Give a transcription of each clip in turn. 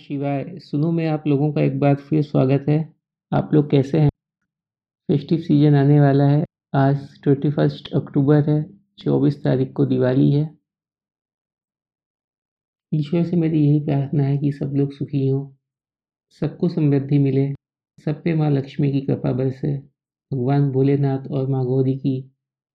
शिवाय, सुनो में आप लोगों का एक बार फिर स्वागत है। आप लोग कैसे हैं? फेस्टिव सीज़न आने वाला है। आज ट्वेंटी फ़र्स्ट अक्टूबर है, चौबीस तारीख को दिवाली है। ईश्वर से मेरी यही प्रार्थना है कि सब लोग सुखी हों, सबको समृद्धि मिले, सब पे माँ लक्ष्मी की कृपा बरसे। भगवान भोलेनाथ और माँ गौरी की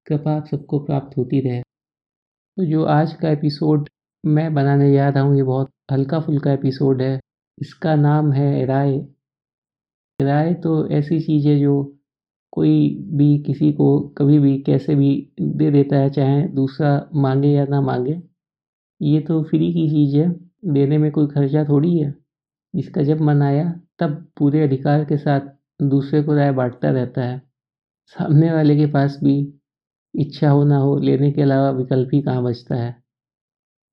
कृपा सबको प्राप्त होती रहे। तो जो आज का एपिसोड मैं बनाने जा रहा हूँ, ये बहुत हल्का फुल्का एपिसोड है। इसका नाम है राय। राय तो ऐसी चीज़ है जो कोई भी किसी को कभी भी, कैसे भी दे देता है, चाहे दूसरा मांगे या ना मांगे, ये तो फ्री की चीज़ है। देने में कोई खर्चा थोड़ी है। इसका जब मन आया, तब पूरे अधिकार के साथ दूसरे को राय बांटता रहता है। सामने वाले के पास भी इच्छा हो ना हो, लेने के अलावा विकल्प ही कहाँ बचता है।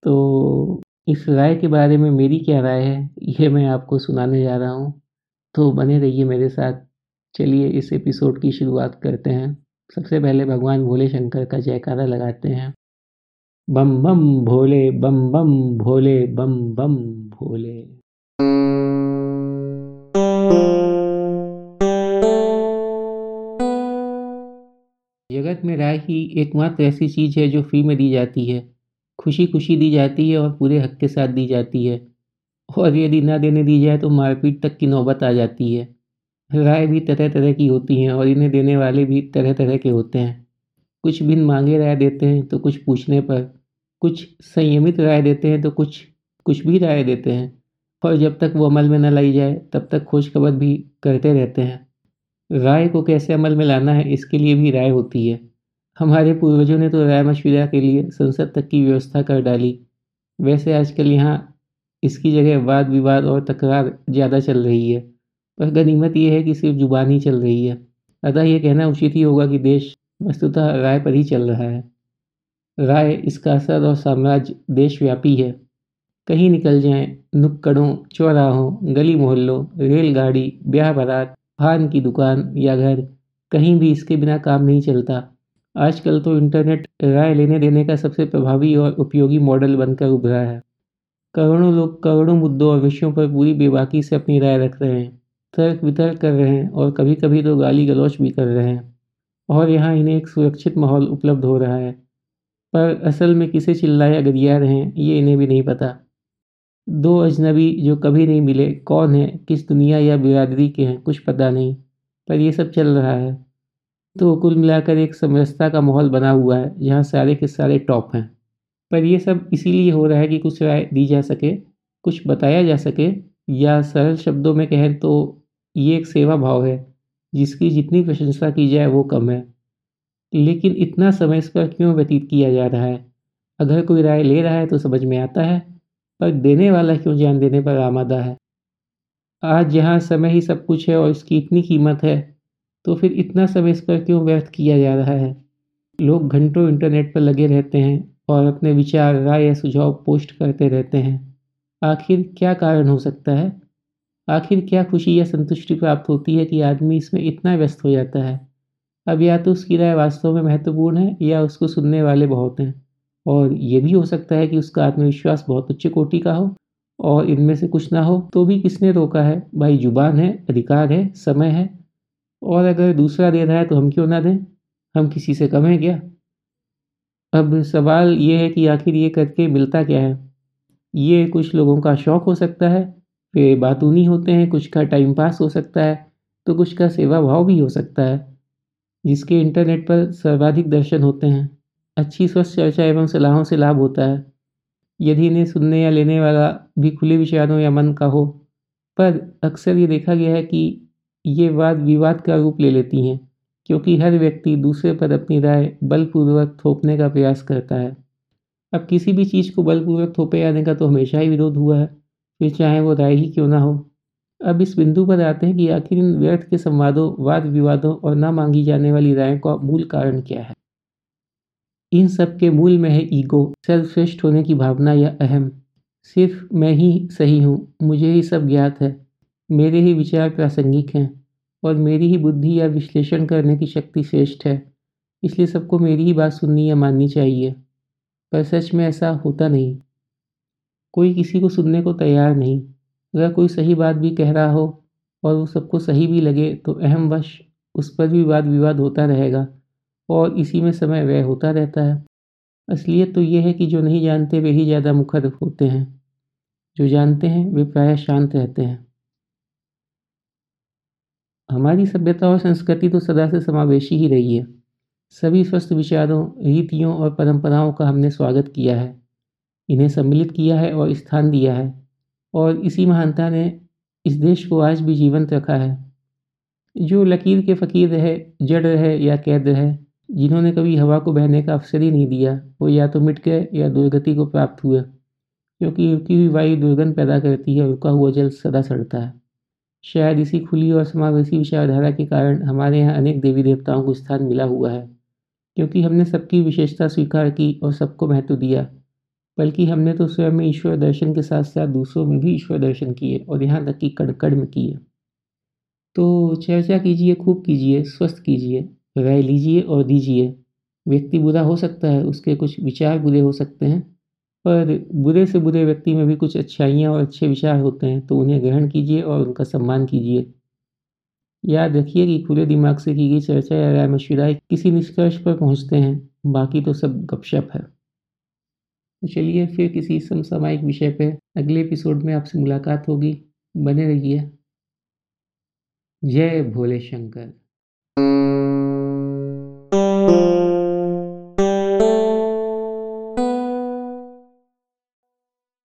तो इस राय के बारे में मेरी क्या राय है, यह मैं आपको सुनाने जा रहा हूँ। तो बने रहिए मेरे साथ। चलिए इस एपिसोड की शुरुआत करते हैं। सबसे पहले भगवान भोले शंकर का जयकारा लगाते हैं। बम बम भोले, बम बम भोले, बम बम भोले। जगत में राय ही एकमात्र ऐसी चीज़ है जो फ्री में दी जाती है। खुशी खुशी दी जाती है और पूरे हक के साथ दी जाती है। और यदि ना देने दी जाए तो मारपीट तक की नौबत आ जाती है। राय भी तरह तरह की होती हैं और इन्हें देने वाले भी तरह तरह के होते हैं। कुछ बिन मांगे राय देते हैं तो कुछ पूछने पर, कुछ संयमित राय देते हैं तो कुछ कुछ भी राय देते हैं। और जब तक वो अमल में न लाई जाए, तब तक खोज खबर भी करते रहते हैं। राय को कैसे अमल में लाना है, इसके लिए भी राय होती है। हमारे पूर्वजों ने तो राय मशविरा के लिए संसद तक की व्यवस्था कर डाली। वैसे आजकल यहाँ इसकी जगह वाद विवाद और तकरार ज़्यादा चल रही है, पर गनीमत यह है कि सिर्फ़ ज़ुबान ही चल रही है। अतः यह कहना उचित ही होगा कि देश वस्तुतः राय पर ही चल रहा है। राय इसका असर और साम्राज्य देशव्यापी है। कहीं निकल जाएँ नुक्कड़ों, चौराहों, गली मोहल्लों, रेलगाड़ी, ब्याह बारात पान की दुकान या घर, कहीं भी इसके बिना काम नहीं चलता। आजकल तो इंटरनेट राय लेने देने का सबसे प्रभावी और उपयोगी मॉडल बनकर उभरा है। करोड़ों लोग करोड़ों मुद्दों और विषयों पर पूरी बेबाकी से अपनी राय रख रहे हैं, तर्क वितर्क कर रहे हैं और कभी कभी तो गाली गलौच भी कर रहे हैं। और यहाँ इन्हें एक सुरक्षित माहौल उपलब्ध हो रहा है। पर असल में किसे चिल्लाया गरिया रहे हैं, ये इन्हें भी नहीं पता। दो अजनबी जो कभी नहीं मिले, कौन है, किस दुनिया या बिरादरी के हैं, कुछ पता नहीं, पर ये सब चल रहा है। तो कुल मिलाकर एक समरसता का माहौल बना हुआ है। जहाँ सारे के सारे टॉप हैं। पर ये सब इसीलिए हो रहा है कि कुछ राय दी जा सके, कुछ बताया जा सके, या सरल शब्दों में कहें तो ये एक सेवा भाव है, जिसकी जितनी प्रशंसा की जाए वो कम है। लेकिन इतना समय इस पर क्यों व्यतीत किया जा रहा है? अगर कोई राय ले रहा है तो समझ में आता है, पर देने वाला क्यों जान देने पर आमादा है? आज यहाँ समय ही सब कुछ है और इसकी इतनी कीमत है तो फिर इतना समय इस पर क्यों व्यर्थ किया जा रहा है? लोग घंटों इंटरनेट पर लगे रहते हैं और अपने विचार, राय या सुझाव पोस्ट करते रहते हैं। आखिर क्या कारण हो सकता है? आखिर क्या खुशी या संतुष्टि प्राप्त होती है कि आदमी इसमें इतना व्यस्त हो जाता है? अब या तो उसकी राय वास्तव में महत्वपूर्ण है या उसको सुनने वाले बहुत हैं। और ये भी हो सकता है कि उसका आत्मविश्वास बहुत उच्च कोटि का हो और इनमें से कुछ ना हो तो भी किसने रोका है? भाई ज़ुबान है, अधिकार है, समय है। और अगर दूसरा दे रहा है तो हम क्यों ना दें? हम किसी से कम हैं क्या? अब सवाल ये है कि आखिर ये करके मिलता क्या है? ये कुछ लोगों का शौक़ हो सकता है, वे बातूनी होते हैं, कुछ का टाइम पास हो सकता है तो कुछ का सेवा भाव भी हो सकता है, जिसके इंटरनेट पर सर्वाधिक दर्शन होते हैं। अच्छी स्वस्थ चर्चा एवं सलाहों से लाभ होता है। यदि इन्हें सुनने या लेने वाला भी खुले विचारों या मन का हो, पर अक्सर ये देखा गया है कि ये वाद विवाद का रूप ले लेती हैं, क्योंकि हर व्यक्ति दूसरे पर अपनी राय बलपूर्वक थोपने का प्रयास करता है। अब किसी भी चीज़ को बलपूर्वक थोपे जाने का तो हमेशा ही विरोध हुआ है, फिर चाहे वो राय ही क्यों ना हो। अब इस बिंदु पर आते हैं कि आखिर इन व्यर्थ के संवादों, वाद विवादों और ना मांगी जाने वाली रायों का मूल कारण क्या है? इन सब के मूल में है ईगो, सर्वश्रेष्ठ होने की भावना या अहम। सिर्फ़ मैं ही सही हूँ, मुझे ही सब ज्ञात है। मेरे ही विचार प्रासंगिक हैं और मेरी ही बुद्धि या विश्लेषण करने की शक्ति श्रेष्ठ है। इसलिए सबको मेरी ही बात सुननी या माननी चाहिए, पर सच में ऐसा होता नहीं। कोई किसी को सुनने को तैयार नहीं। अगर कोई सही बात भी कह रहा हो और वो सबको सही भी लगे तो अहम वश उस पर भी वाद विवाद होता रहेगा और इसी में समय व्यय होता रहता है। असलियत तो ये है कि जो नहीं जानते, वे ही ज़्यादा मुखर होते हैं। जो जानते हैं, वे प्रायः शांत रहते हैं। हमारी सभ्यता और संस्कृति तो सदा से समावेशी ही रही है। सभी स्वस्थ विचारों, रीतियों और परंपराओं का हमने स्वागत किया है। इन्हें सम्मिलित किया है और स्थान दिया है। और इसी महानता ने इस देश को आज भी जीवंत रखा है। जो लकीर के फ़कीर रहे, जड़ रहे या कैद रहे, जिन्होंने कभी हवा को बहने का अवसर ही नहीं दिया, वो या तो मिट गए या दुर्गति को प्राप्त हुए, क्योंकि रुकी हुई वायु दुर्गंध पैदा करती है रुका हुआ जल सदा सड़ता है। शायद इसी खुली और समावेशी विचारधारा के कारण हमारे यहाँ अनेक देवी देवताओं को स्थान मिला हुआ है, क्योंकि हमने सबकी विशेषता स्वीकार की और सबको महत्व दिया। बल्कि हमने तो स्वयं में ईश्वर दर्शन के साथ साथ दूसरों में भी ईश्वर दर्शन किए और यहाँ तक कि कड़कड़ में किए। तो चर्चा कीजिए, खूब कीजिए, स्वस्थ कीजिए, राय लीजिए और दीजिए। व्यक्ति बुरा हो सकता है, उसके कुछ विचार बुरे हो सकते हैं। पर बुरे से बुरे व्यक्ति में भी कुछ अच्छाइयाँ और अच्छे विचार होते हैं तो उन्हें ग्रहण कीजिए और उनका सम्मान कीजिए। याद रखिए कि खुले दिमाग से की गई चर्चा या राय मशविरा किसी निष्कर्ष पर पहुँचते हैं, बाकी तो सब गपशप है। तो चलिए फिर किसी समसामयिक विषय पर अगले एपिसोड में आपसे मुलाकात होगी। बने रहिए। जय भोले शंकर